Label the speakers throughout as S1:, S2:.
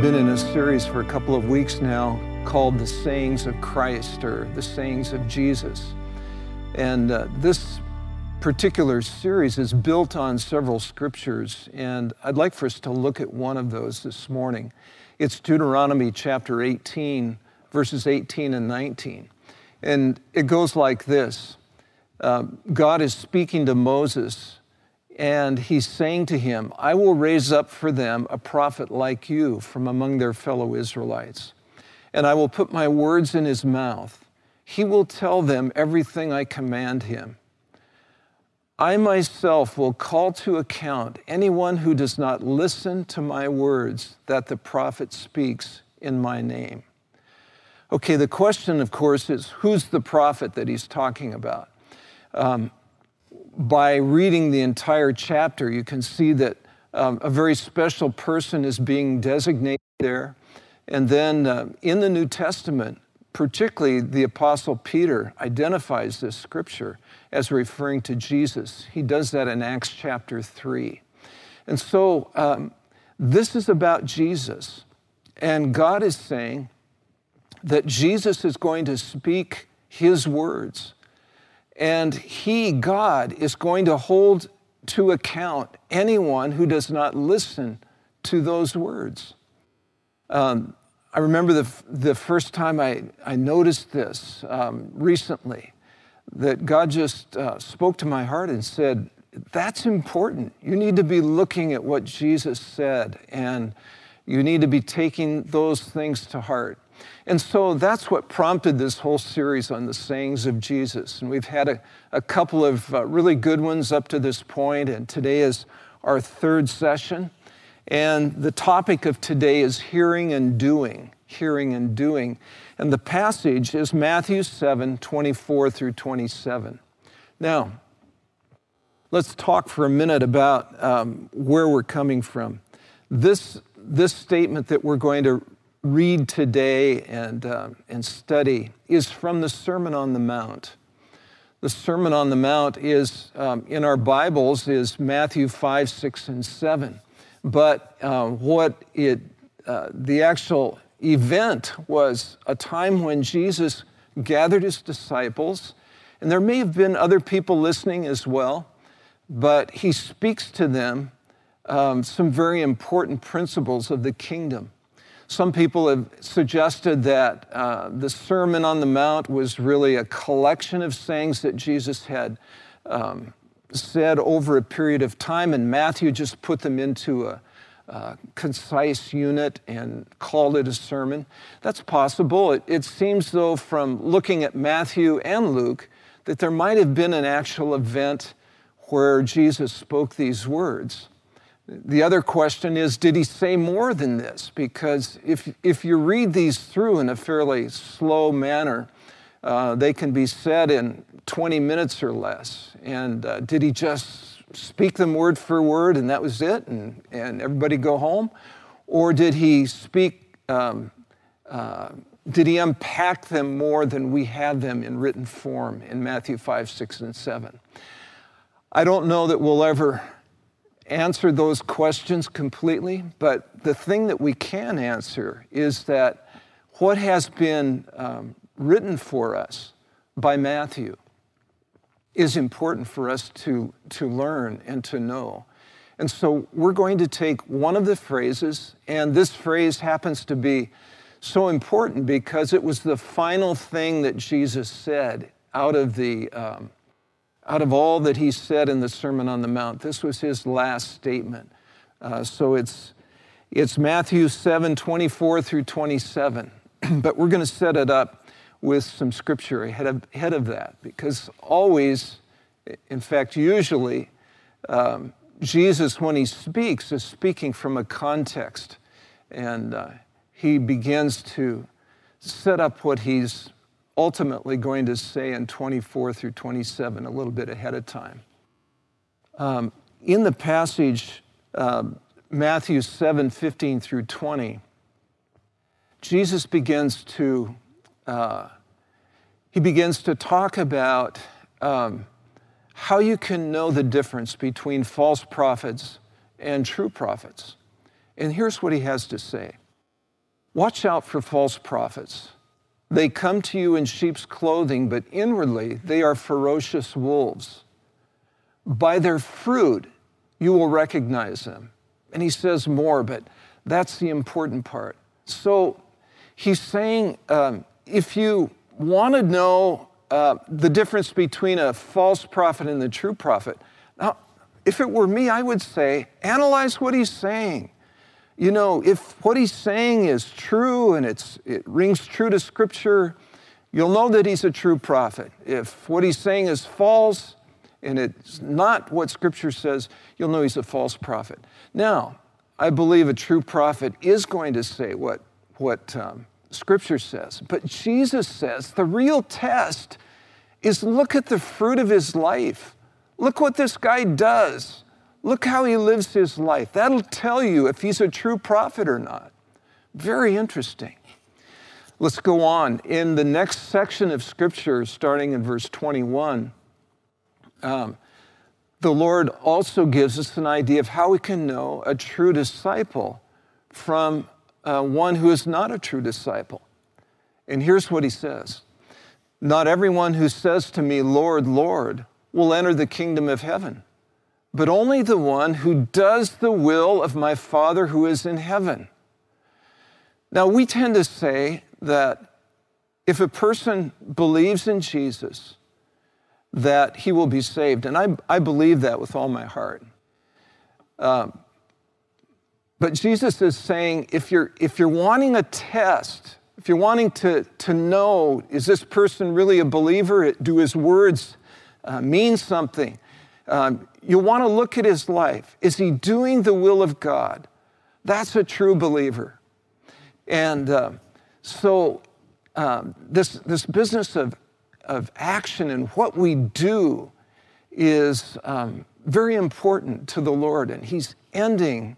S1: We've been in a series for a couple of weeks now called The Sayings of Christ or The Sayings of Jesus. And uh, this particular series is built on several scriptures, and I'd like for us to look at one of those this morning. It's Deuteronomy chapter 18, verses 18 and 19. And it goes like this uh, God is speaking to Moses and he's saying to him, I will raise up for them a prophet like you from among their fellow Israelites, and I will put my words in his mouth. He will tell them everything I command him. I myself will call to account anyone who does not listen to my words that the prophet speaks in my name. Okay, the question, of course, is who's the prophet that he's talking about? Um, by reading the entire chapter, you can see that um, a very special person is being designated there. And then uh, in the New Testament, particularly the Apostle Peter identifies this scripture as referring to Jesus. He does that in Acts chapter 3. And so um, this is about Jesus. And God is saying that Jesus is going to speak his words and He, God, is going to hold to account anyone who does not listen to those words. Um, I remember the, the first time I, I noticed this um, recently, that God just uh, spoke to my heart and said, That's important. You need to be looking at what Jesus said, and you need to be taking those things to heart. And so that's what prompted this whole series on the sayings of Jesus. And we've had a, a couple of uh, really good ones up to this point, and today is our third session. And the topic of today is hearing and doing. Hearing and doing. And the passage is Matthew 7 24 through 27. Now, let's talk for a minute about um, where we're coming from. This, this statement that we're going to read today and, uh, and study is from the Sermon on the Mount. The Sermon on the Mount is um, in our Bibles is Matthew 5, 6, and 7. But uh, what it, uh, the actual event was a time when Jesus gathered his disciples, and there may have been other people listening as well, but he speaks to them um, some very important principles of the kingdom. Some people have suggested that uh, the Sermon on the Mount was really a collection of sayings that Jesus had um, said over a period of time, and Matthew just put them into a, concise unit and called it a sermon. That's possible. It, it seems, though, from looking at Matthew and Luke, that there might have been an actual event where Jesus spoke these words. The other question is, did he say more than this? Because if, if you read these through in a fairly slow manner, uh, they can be said in 20 minutes or less. And uh, did he just speak them word for word and that was it and, and everybody go home? Or did he speak, um, uh, did he unpack them more than we have them in written form in Matthew 5, 6, and 7? I don't know that we'll ever answer those questions completely, but the thing that we can answer is that what has been um, written for us by Matthew is important for us to, to learn and to know. And so we're going to take one of the phrases, and this phrase happens to be so important because it was the final thing that Jesus said out of the um, out of all that he said in the Sermon on the Mount, this was his last statement. Uh, so it's, it's Matthew 7 24 through 27. but we're going to set it up with some scripture ahead of, ahead of that because always, in fact, usually, um, Jesus, when he speaks, is speaking from a context. And uh, he begins to set up what he's ultimately going to say in 24 through 27, a little bit ahead of time. Um, in the passage, uh, Matthew 7 15 through 20, Jesus begins to uh, he begins to talk about um, how you can know the difference between false prophets and true prophets. And here's what he has to say Watch out for false prophets. They come to you in sheep's clothing, but inwardly they are ferocious wolves. By their fruit you will recognize them. And he says more, but that's the important part. So he's saying um, if you want to know uh, the difference between a false prophet and the true prophet, now, if it were me, I would say, analyze what he's saying. You know, if what he's saying is true and it's, it rings true to Scripture, you'll know that he's a true prophet. If what he's saying is false and it's not what Scripture says, you'll know he's a false prophet. Now, I believe a true prophet is going to say what, what um, Scripture says. But Jesus says the real test is look at the fruit of his life. Look what this guy does. Look how he lives his life. That'll tell you if he's a true prophet or not. Very interesting. Let's go on. In the next section of Scripture, starting in verse 21, um, the Lord also gives us an idea of how we can know a true disciple from uh, one who is not a true disciple. And here's what he says Not everyone who says to me, Lord, Lord, will enter the kingdom of heaven but only the one who does the will of my Father who is in heaven. Now, we tend to say that if a person believes in Jesus, that he will be saved. And I, I believe that with all my heart. Um, but Jesus is saying if you're, if you're wanting a test, if you're wanting to, to know, is this person really a believer? Do his words uh, mean something? Um, you want to look at his life. Is he doing the will of God? That's a true believer. And uh, so, um, this, this business of, of action and what we do is um, very important to the Lord. And he's ending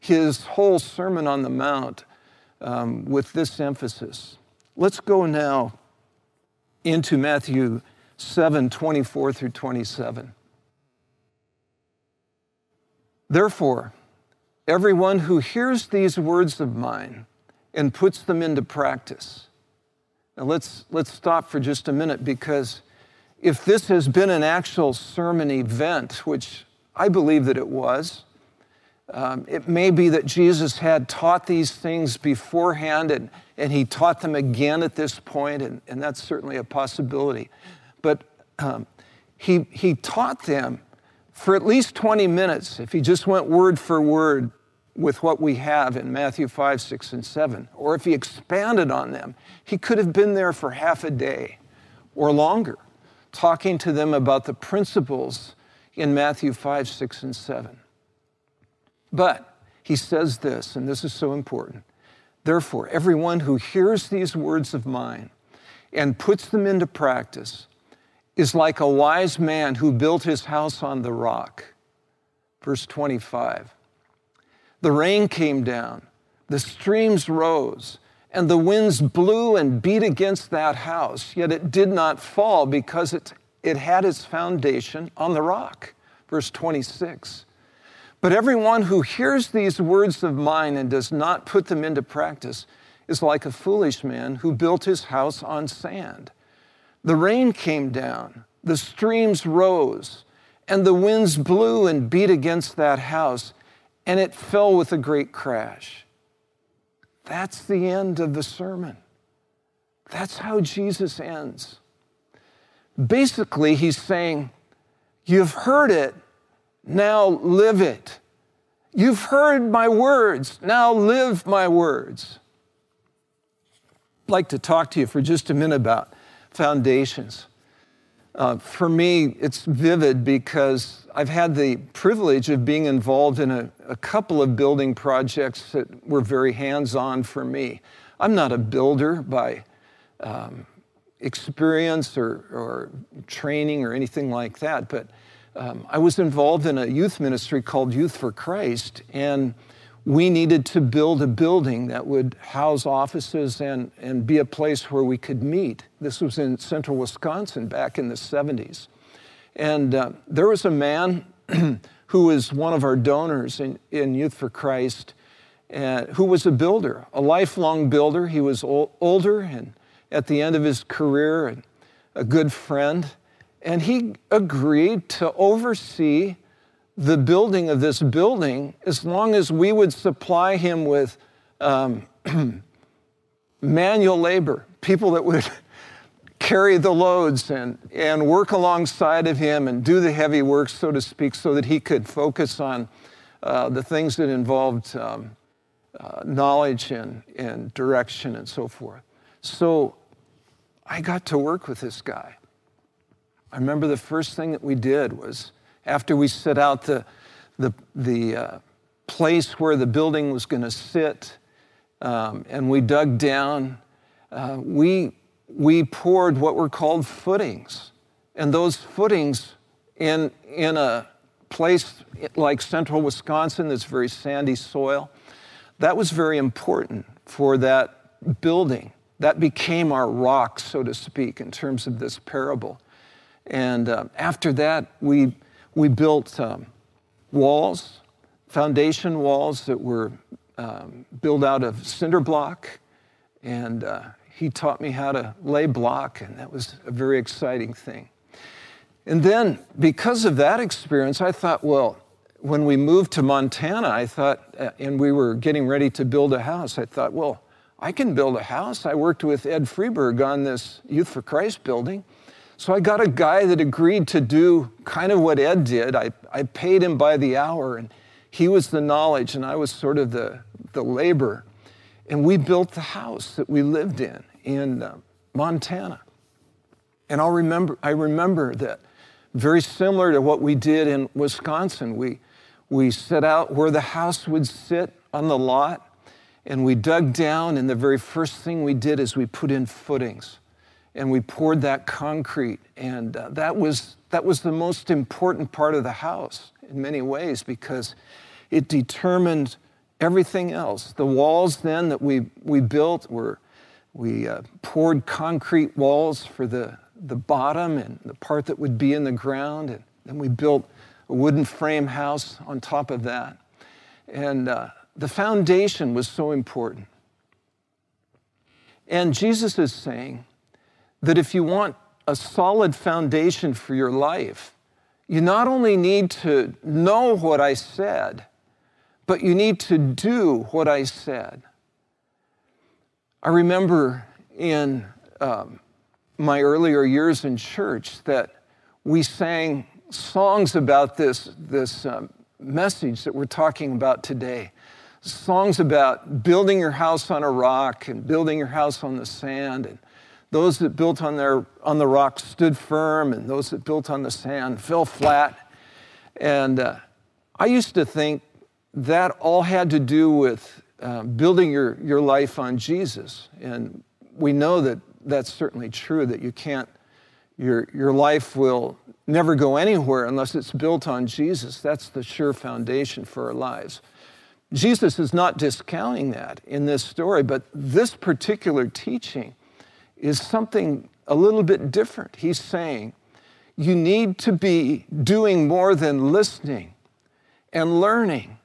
S1: his whole Sermon on the Mount um, with this emphasis. Let's go now into Matthew 7 24 through 27. Therefore, everyone who hears these words of mine and puts them into practice. Now let's, let's stop for just a minute because if this has been an actual sermon event, which I believe that it was, um, it may be that Jesus had taught these things beforehand and, and he taught them again at this point, and, and that's certainly a possibility. But um, he, he taught them for at least 20 minutes, if he just went word for word with what we have in Matthew 5, 6, and 7, or if he expanded on them, he could have been there for half a day or longer, talking to them about the principles in Matthew 5, 6, and 7. But he says this, and this is so important. Therefore, everyone who hears these words of mine and puts them into practice is like a wise man who built his house on the rock. Verse 25. The rain came down, the streams rose, and the winds blew and beat against that house, yet it did not fall because it, it had its foundation on the rock. Verse 26. But everyone who hears these words of mine and does not put them into practice is like a foolish man who built his house on sand. The rain came down, the streams rose, and the winds blew and beat against that house, and it fell with a great crash. That's the end of the sermon. That's how Jesus ends. Basically, he's saying, You've heard it, now live it. You've heard my words, now live my words. I'd like to talk to you for just a minute about foundations. Uh, for me, it's vivid because I've had the privilege of being involved in a, a couple of building projects that were very hands on for me. I'm not a builder by um, experience or, or, training or anything like that, but um, I was involved in a youth ministry called Youth for Christ, and we needed to build a building that would house offices and, and be a place where we could meet. This was in central Wisconsin back in the 70s. And uh, there was a man who was one of our donors in, in Youth for Christ, and, who was a builder, a lifelong builder. He was older and at the end of his career and a good friend. And he agreed to oversee the building of this building as long as we would supply him with um, manual labor, people that would carry the loads and, and work alongside of him and do the heavy work, so to speak, so that he could focus on uh, the things that involved um, uh, knowledge and, and direction and so forth. So I got to work with this guy. I remember the first thing that we did was after we set out the, the, the uh, place where the building was going to sit um, and we dug down, uh, we, we poured what were called footings. And those footings in, in a place like central Wisconsin that's very sandy soil, that was very important for that building. That became our rock, so to speak, in terms of this parable. And uh, after that, we, we built um, walls, foundation walls that were um, built out of cinder block. And uh, he taught me how to lay block, and that was a very exciting thing. And then, because of that experience, I thought, well, when we moved to Montana, I thought, uh, and we were getting ready to build a house, I thought, well, I can build a house. I worked with Ed Freeberg on this Youth for Christ building. So I got a guy that agreed to do kind of what Ed did. I, I paid him by the hour, and he was the knowledge, and I was sort of the, the labor. And we built the house that we lived in in uh, Montana. And I'll remember, I remember that very similar to what we did in Wisconsin. We, we set out where the house would sit on the lot, and we dug down, and the very first thing we did is we put in footings and we poured that concrete. And uh, that, was, that was the most important part of the house in many ways because it determined everything else. The walls then that we, we built were, we uh, poured concrete walls for the, the bottom and the part that would be in the ground. And then we built a wooden frame house on top of that. And uh, the foundation was so important. And Jesus is saying, that if you want a solid foundation for your life, you not only need to know what I said, but you need to do what I said. I remember in um, my earlier years in church that we sang songs about this, this um, message that we're talking about today. Songs about building your house on a rock and building your house on the sand and those that built on, their, on the rock stood firm, and those that built on the sand fell flat. And uh, I used to think that all had to do with uh, building your, your life on Jesus. And we know that that's certainly true, that you can't, your, your life will never go anywhere unless it's built on Jesus. That's the sure foundation for our lives. Jesus is not discounting that in this story, but this particular teaching is something a little bit different. He's saying you need to be doing more than listening and learning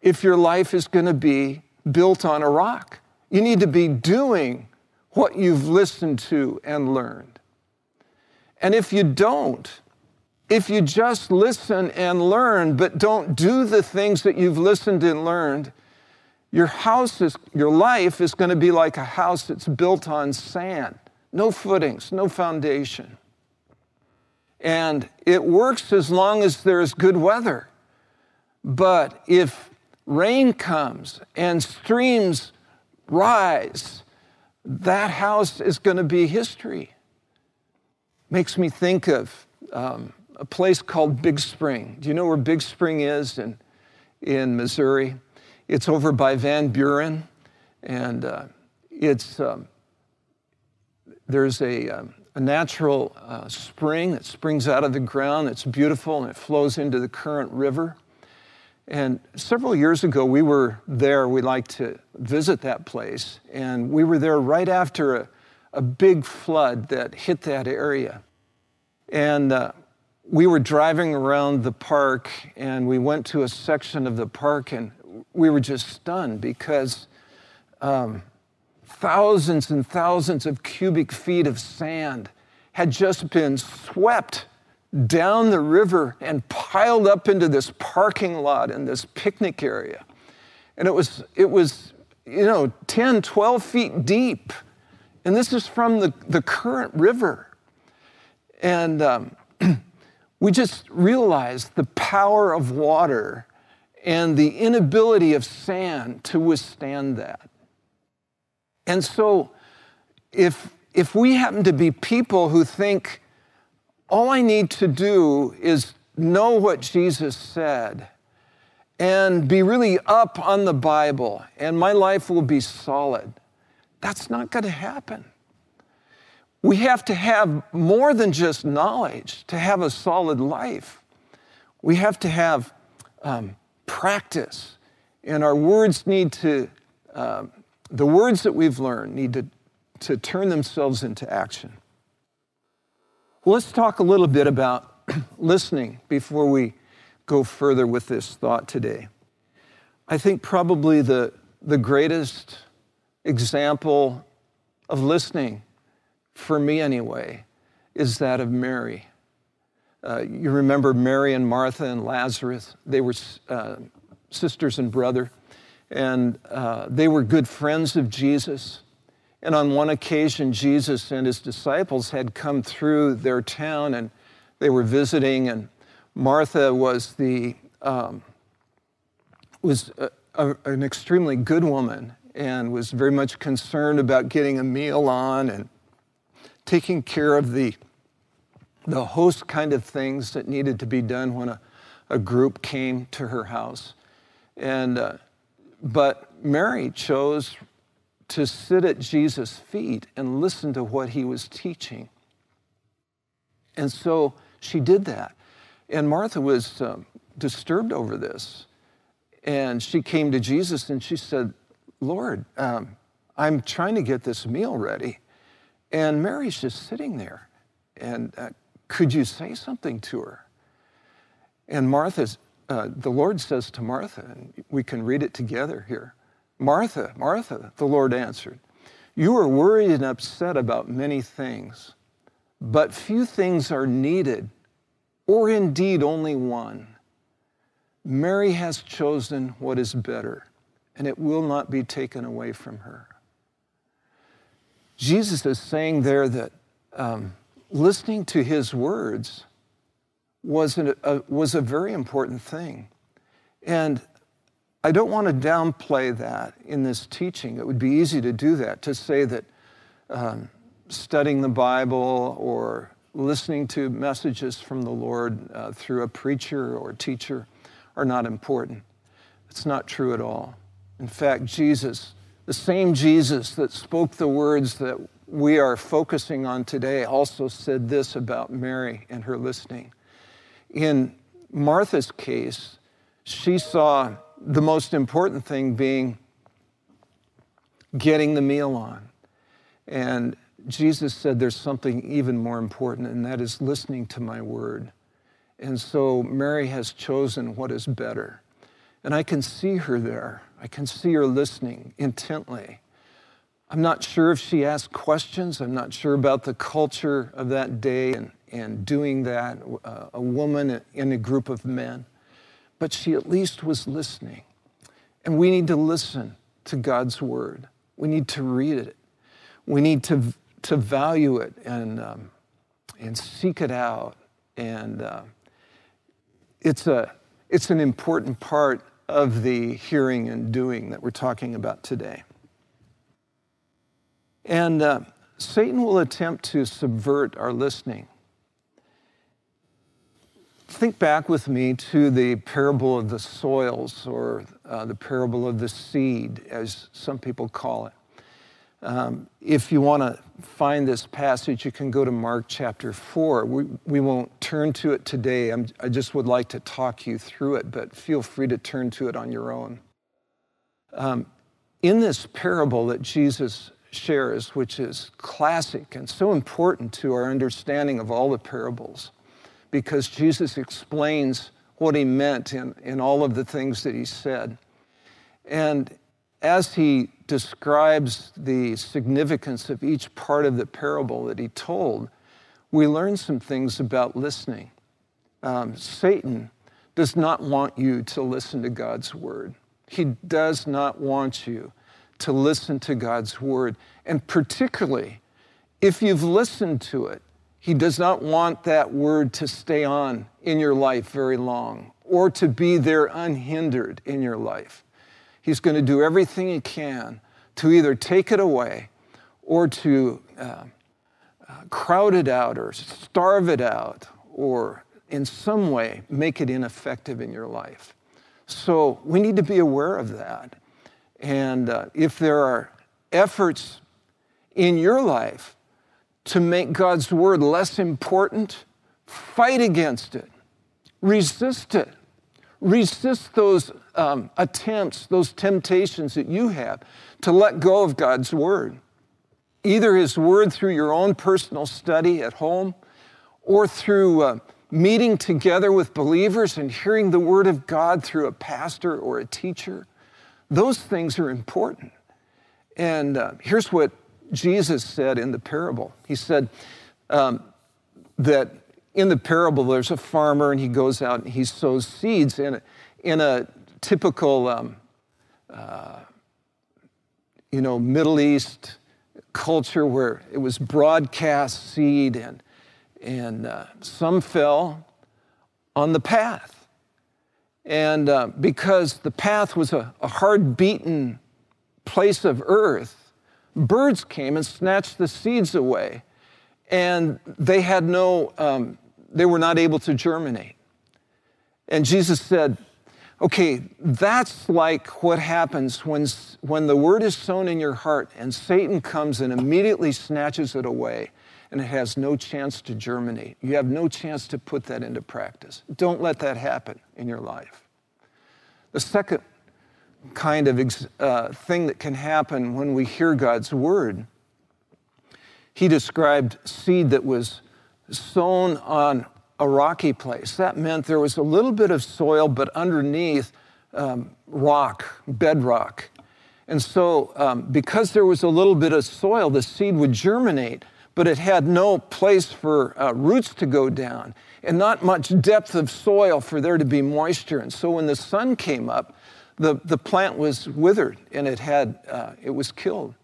S1: if your life is going to be built on a rock. You need to be doing what you've listened to and learned. And if you don't, if you just listen and learn, but don't do the things that you've listened and learned, your house is, your life is going to be like a house that's built on sand. No footings, no foundation. And it works as long as there's good weather. But if rain comes and streams rise, that house is going to be history. Makes me think of um, a place called Big Spring. Do you know where Big Spring is in, in Missouri? It's over by Van Buren, and uh, it's, um, there's a, um, a natural uh, spring that springs out of the ground that's beautiful and it flows into the current river. And several years ago, we were there. We like to visit that place. And we were there right after a, a big flood that hit that area. And uh, we were driving around the park and we went to a section of the park and we were just stunned because um, thousands and thousands of cubic feet of sand had just been swept down the river and piled up into this parking lot and this picnic area. And it was, it was, you know, 10, 12 feet deep. And this is from the, the current river. And um, we just realized the power of water and the inability of sand to withstand that. And so, if, if we happen to be people who think, all I need to do is know what Jesus said and be really up on the Bible, and my life will be solid, that's not going to happen. We have to have more than just knowledge to have a solid life. We have to have um, practice, and our words need to, uh, the words that we've learned need to, to turn themselves into action. Let's talk a little bit about listening before we go further with this thought today. I think probably the, the greatest example of listening, for me anyway, is that of Mary. Uh, you remember Mary and Martha and Lazarus, they were uh, sisters and brother, and uh, they were good friends of Jesus. And on one occasion, Jesus and his disciples had come through their town and they were visiting, and Martha was, the, um, was a, a, an extremely good woman and was very much concerned about getting a meal on and taking care of the the host kind of things that needed to be done when a, a group came to her house. And, uh, but Mary chose to sit at Jesus' feet and listen to what he was teaching. And so she did that. And Martha was um, disturbed over this. And she came to Jesus and she said, Lord, um, I'm trying to get this meal ready. And Mary's just sitting there. And uh, could you say something to her? And Martha, uh, the Lord says to Martha, and we can read it together here Martha, Martha, the Lord answered, You are worried and upset about many things, but few things are needed, or indeed only one. Mary has chosen what is better, and it will not be taken away from her. Jesus is saying there that um, listening to his words was, an, a, was a very important thing. And I don't want to downplay that in this teaching. It would be easy to do that, to say that um, studying the Bible or listening to messages from the Lord uh, through a preacher or teacher are not important. It's not true at all. In fact, Jesus, the same Jesus that spoke the words that we are focusing on today also said this about Mary and her listening. In Martha's case, she saw the most important thing being getting the meal on. And Jesus said there's something even more important, and that is listening to my word. And so Mary has chosen what is better. And I can see her there. I can see her listening intently. I'm not sure if she asked questions. I'm not sure about the culture of that day and, and doing that, uh, a woman in a group of men. But she at least was listening. And we need to listen to God's word. We need to read it. We need to, to value it and, um, and seek it out. And uh, it's, a, it's an important part of the hearing and doing that we're talking about today. And uh, Satan will attempt to subvert our listening. Think back with me to the parable of the soils, or uh, the parable of the seed, as some people call it. Um, if you want to find this passage, you can go to Mark chapter 4. We, we won't turn to it today. I'm, i just would like to talk you through it, but feel free to turn to it on your own. Um, in this parable that Jesus shares, which is classic and so important to our understanding of all the parables, because Jesus explains what he meant in, in all of the things that he said. And as he describes the significance of each part of the parable that he told, we learn some things about listening. Um, Satan does not want you to listen to God's word. He does not want you to listen to God's word. And particularly, if you've listened to it, he does not want that word to stay on in your life very long or to be there unhindered in your life. He's going to do everything he can to either take it away or to uh, uh, crowd it out or starve it out or in some way make it ineffective in your life. So we need to be aware of that. And uh, if there are efforts in your life to make God's word less important, fight against it, resist it, resist those um, attempts, those temptations that you have to let go of God's word. Either His word through your own personal study at home or through uh, meeting together with believers and hearing the Word of God through a pastor or a teacher, those things are important. And uh, here's what Jesus said in the parable He said um, that in the parable, there's a farmer and he goes out and he sows seeds in a, in a typical, um, uh, you know, Middle East culture where it was broadcast seed and and uh, some fell on the path. And uh, because the path was a, a hard beaten place of earth, birds came and snatched the seeds away. And they had no, um, they were not able to germinate. And Jesus said, okay, that's like what happens when, when the word is sown in your heart and Satan comes and immediately snatches it away and it has no chance to germinate. You have no chance to put that into practice. Don't let that happen in your life. The second kind of uh, thing that can happen when we hear God's word, he described seed that was sown on a rocky place. That meant there was a little bit of soil, but underneath um, rock, bedrock. And so, um, because there was a little bit of soil, the seed would germinate but it had no place for uh, roots to go down and not much depth of soil for there to be moisture. And so when the sun came up, the, the plant was withered and it, had, uh, it was killed.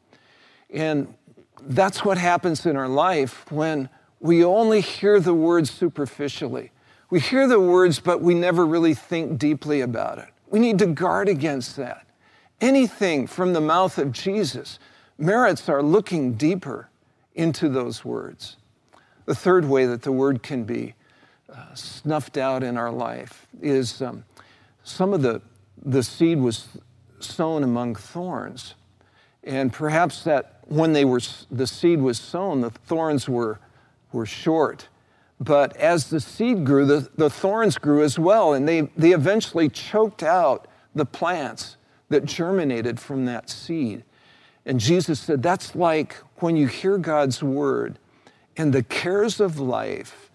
S1: And that's what happens in our life when we only hear the words superficially. We hear the words, but we never really think deeply about it. We need to guard against that. Anything from the mouth of Jesus merits our looking deeper into those words. The third way that the word can be uh, snuffed out in our life is um, some of the, the seed was sown among thorns. And perhaps that when they were, the seed was sown, the thorns were, were short. But as the seed grew, the, the thorns grew as well, and they, they eventually choked out the plants that germinated from that seed. And Jesus said, that's like when you hear God's word and the cares of life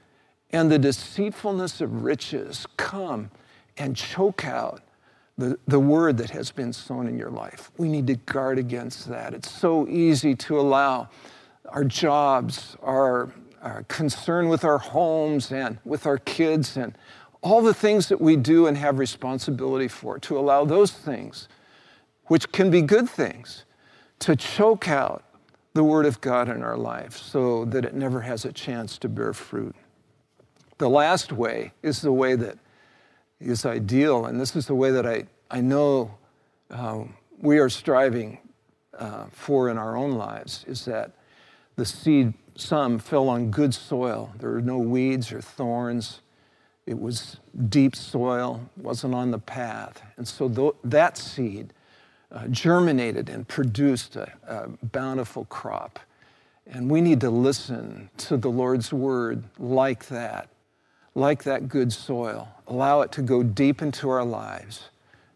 S1: and the deceitfulness of riches come and choke out the, the word that has been sown in your life. We need to guard against that. It's so easy to allow our jobs, our, our concern with our homes and with our kids and all the things that we do and have responsibility for, to allow those things, which can be good things, to choke out the Word of God in our life so that it never has a chance to bear fruit. The last way is the way that is ideal, and this is the way that I, I know um, we are striving uh, for in our own lives, is that the seed, some fell on good soil. There were no weeds or thorns. It was deep soil, wasn't on the path. And so th- that seed uh, germinated and produced a, a bountiful crop. And we need to listen to the Lord's word like that, like that good soil. Allow it to go deep into our lives.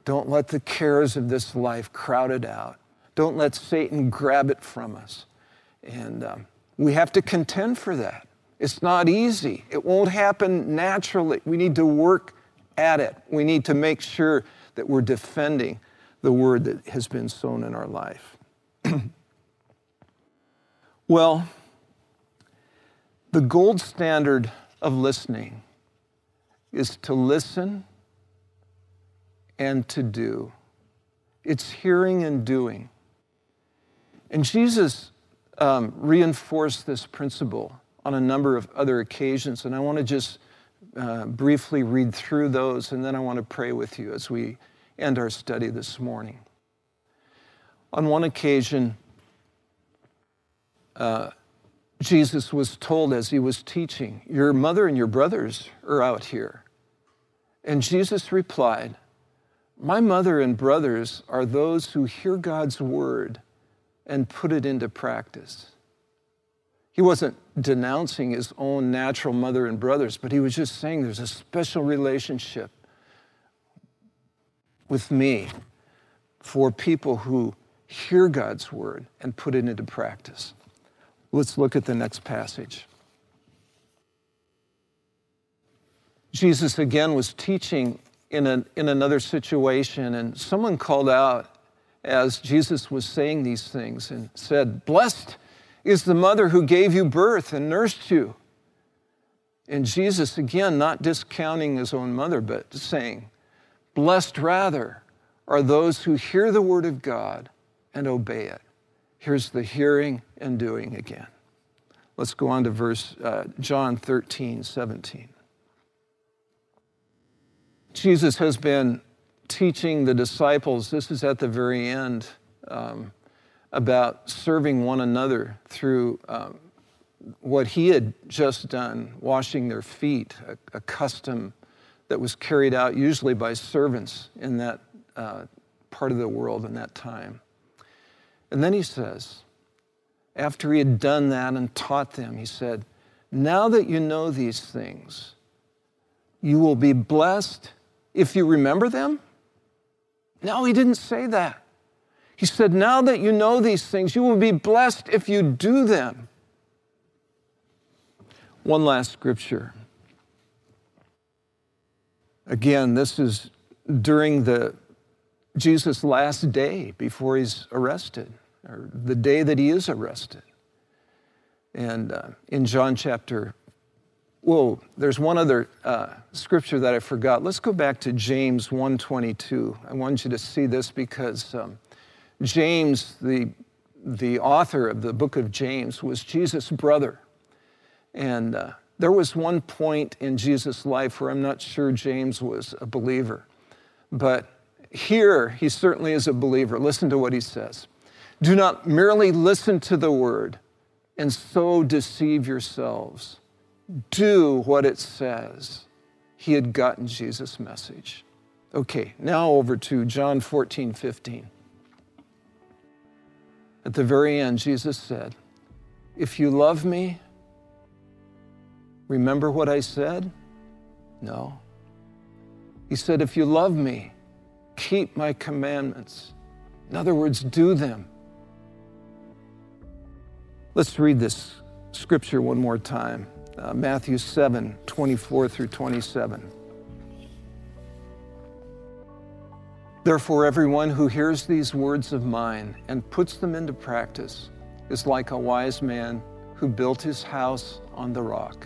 S1: Don't let the cares of this life crowd it out. Don't let Satan grab it from us. And um, we have to contend for that. It's not easy, it won't happen naturally. We need to work at it. We need to make sure that we're defending the word that has been sown in our life. well, the gold standard of listening is to listen and to do. It's hearing and doing. And Jesus um, reinforced this principle on a number of other occasions, and I want to just uh, briefly read through those, and then I want to pray with you as we end our study this morning. On one occasion, uh, Jesus was told as he was teaching, Your mother and your brothers are out here. And Jesus replied, My mother and brothers are those who hear God's word and put it into practice. He wasn't denouncing his own natural mother and brothers, but he was just saying there's a special relationship with me for people who hear God's word and put it into practice. Let's look at the next passage. Jesus again was teaching in, a, in another situation, and someone called out as Jesus was saying these things and said, Blessed is the mother who gave you birth and nursed you. And Jesus, again, not discounting his own mother, but saying, Blessed rather are those who hear the word of God and obey it. Here's the hearing and doing again. Let's go on to verse uh, John 13, 17. Jesus has been teaching the disciples, this is at the very end, um, about serving one another through um, what he had just done, washing their feet, a, a, custom that was carried out usually by servants in that uh, part of the world in that time. And then he says, after he had done that and taught them, he said, Now that you know these things, you will be blessed if you remember them no, he didn't say that. He said, Now that you know these things, you will be blessed if you do them. One last scripture. Again, this is during the Jesus' last day before he's arrested, or the day that he is arrested. And uh, in John chapter Whoa, there's one other uh, scripture that I forgot. Let's go back to James 1:22. I want you to see this because um, James, the, the author of the book of James, was Jesus' brother. And uh, there was one point in Jesus' life where I'm not sure James was a believer. But here, he certainly is a believer. Listen to what he says Do not merely listen to the word and so deceive yourselves do what it says. He had gotten Jesus' message. Okay, now over to John 14, 15. At the very end, Jesus said, If you love me, remember what I said? No. He said, If you love me, keep my commandments. In other words, do them. Let's read this scripture one more time uh, Matthew 7 24 through 27. Therefore, everyone who hears these words of mine and puts them into practice is like a wise man who built his house on the rock.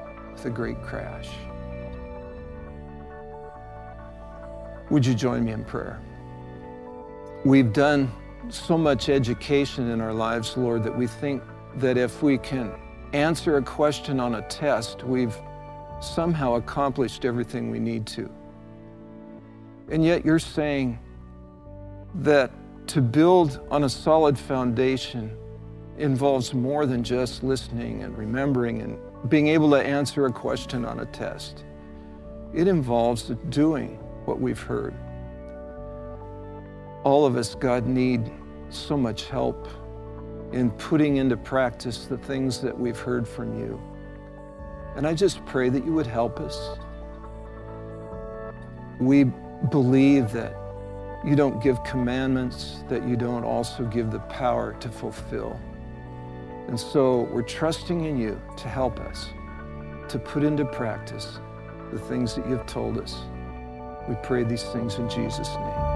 S1: with a great crash. Would you join me in prayer? We've done so much education in our lives, Lord, that we think that if we can answer a question on a test, we've somehow accomplished everything we need to. And yet you're saying that to build on a solid foundation involves more than just listening and remembering and being able to answer a question on a test. It involves doing what we've heard. all of us, God, need so much help in putting into practice the things that we've heard from you. And I just pray that you would help us. We believe that you don't give commandments that you don't also give the power to fulfill. And so we're trusting in you to help us to put into practice the things that you've told us. We pray these things in Jesus' name.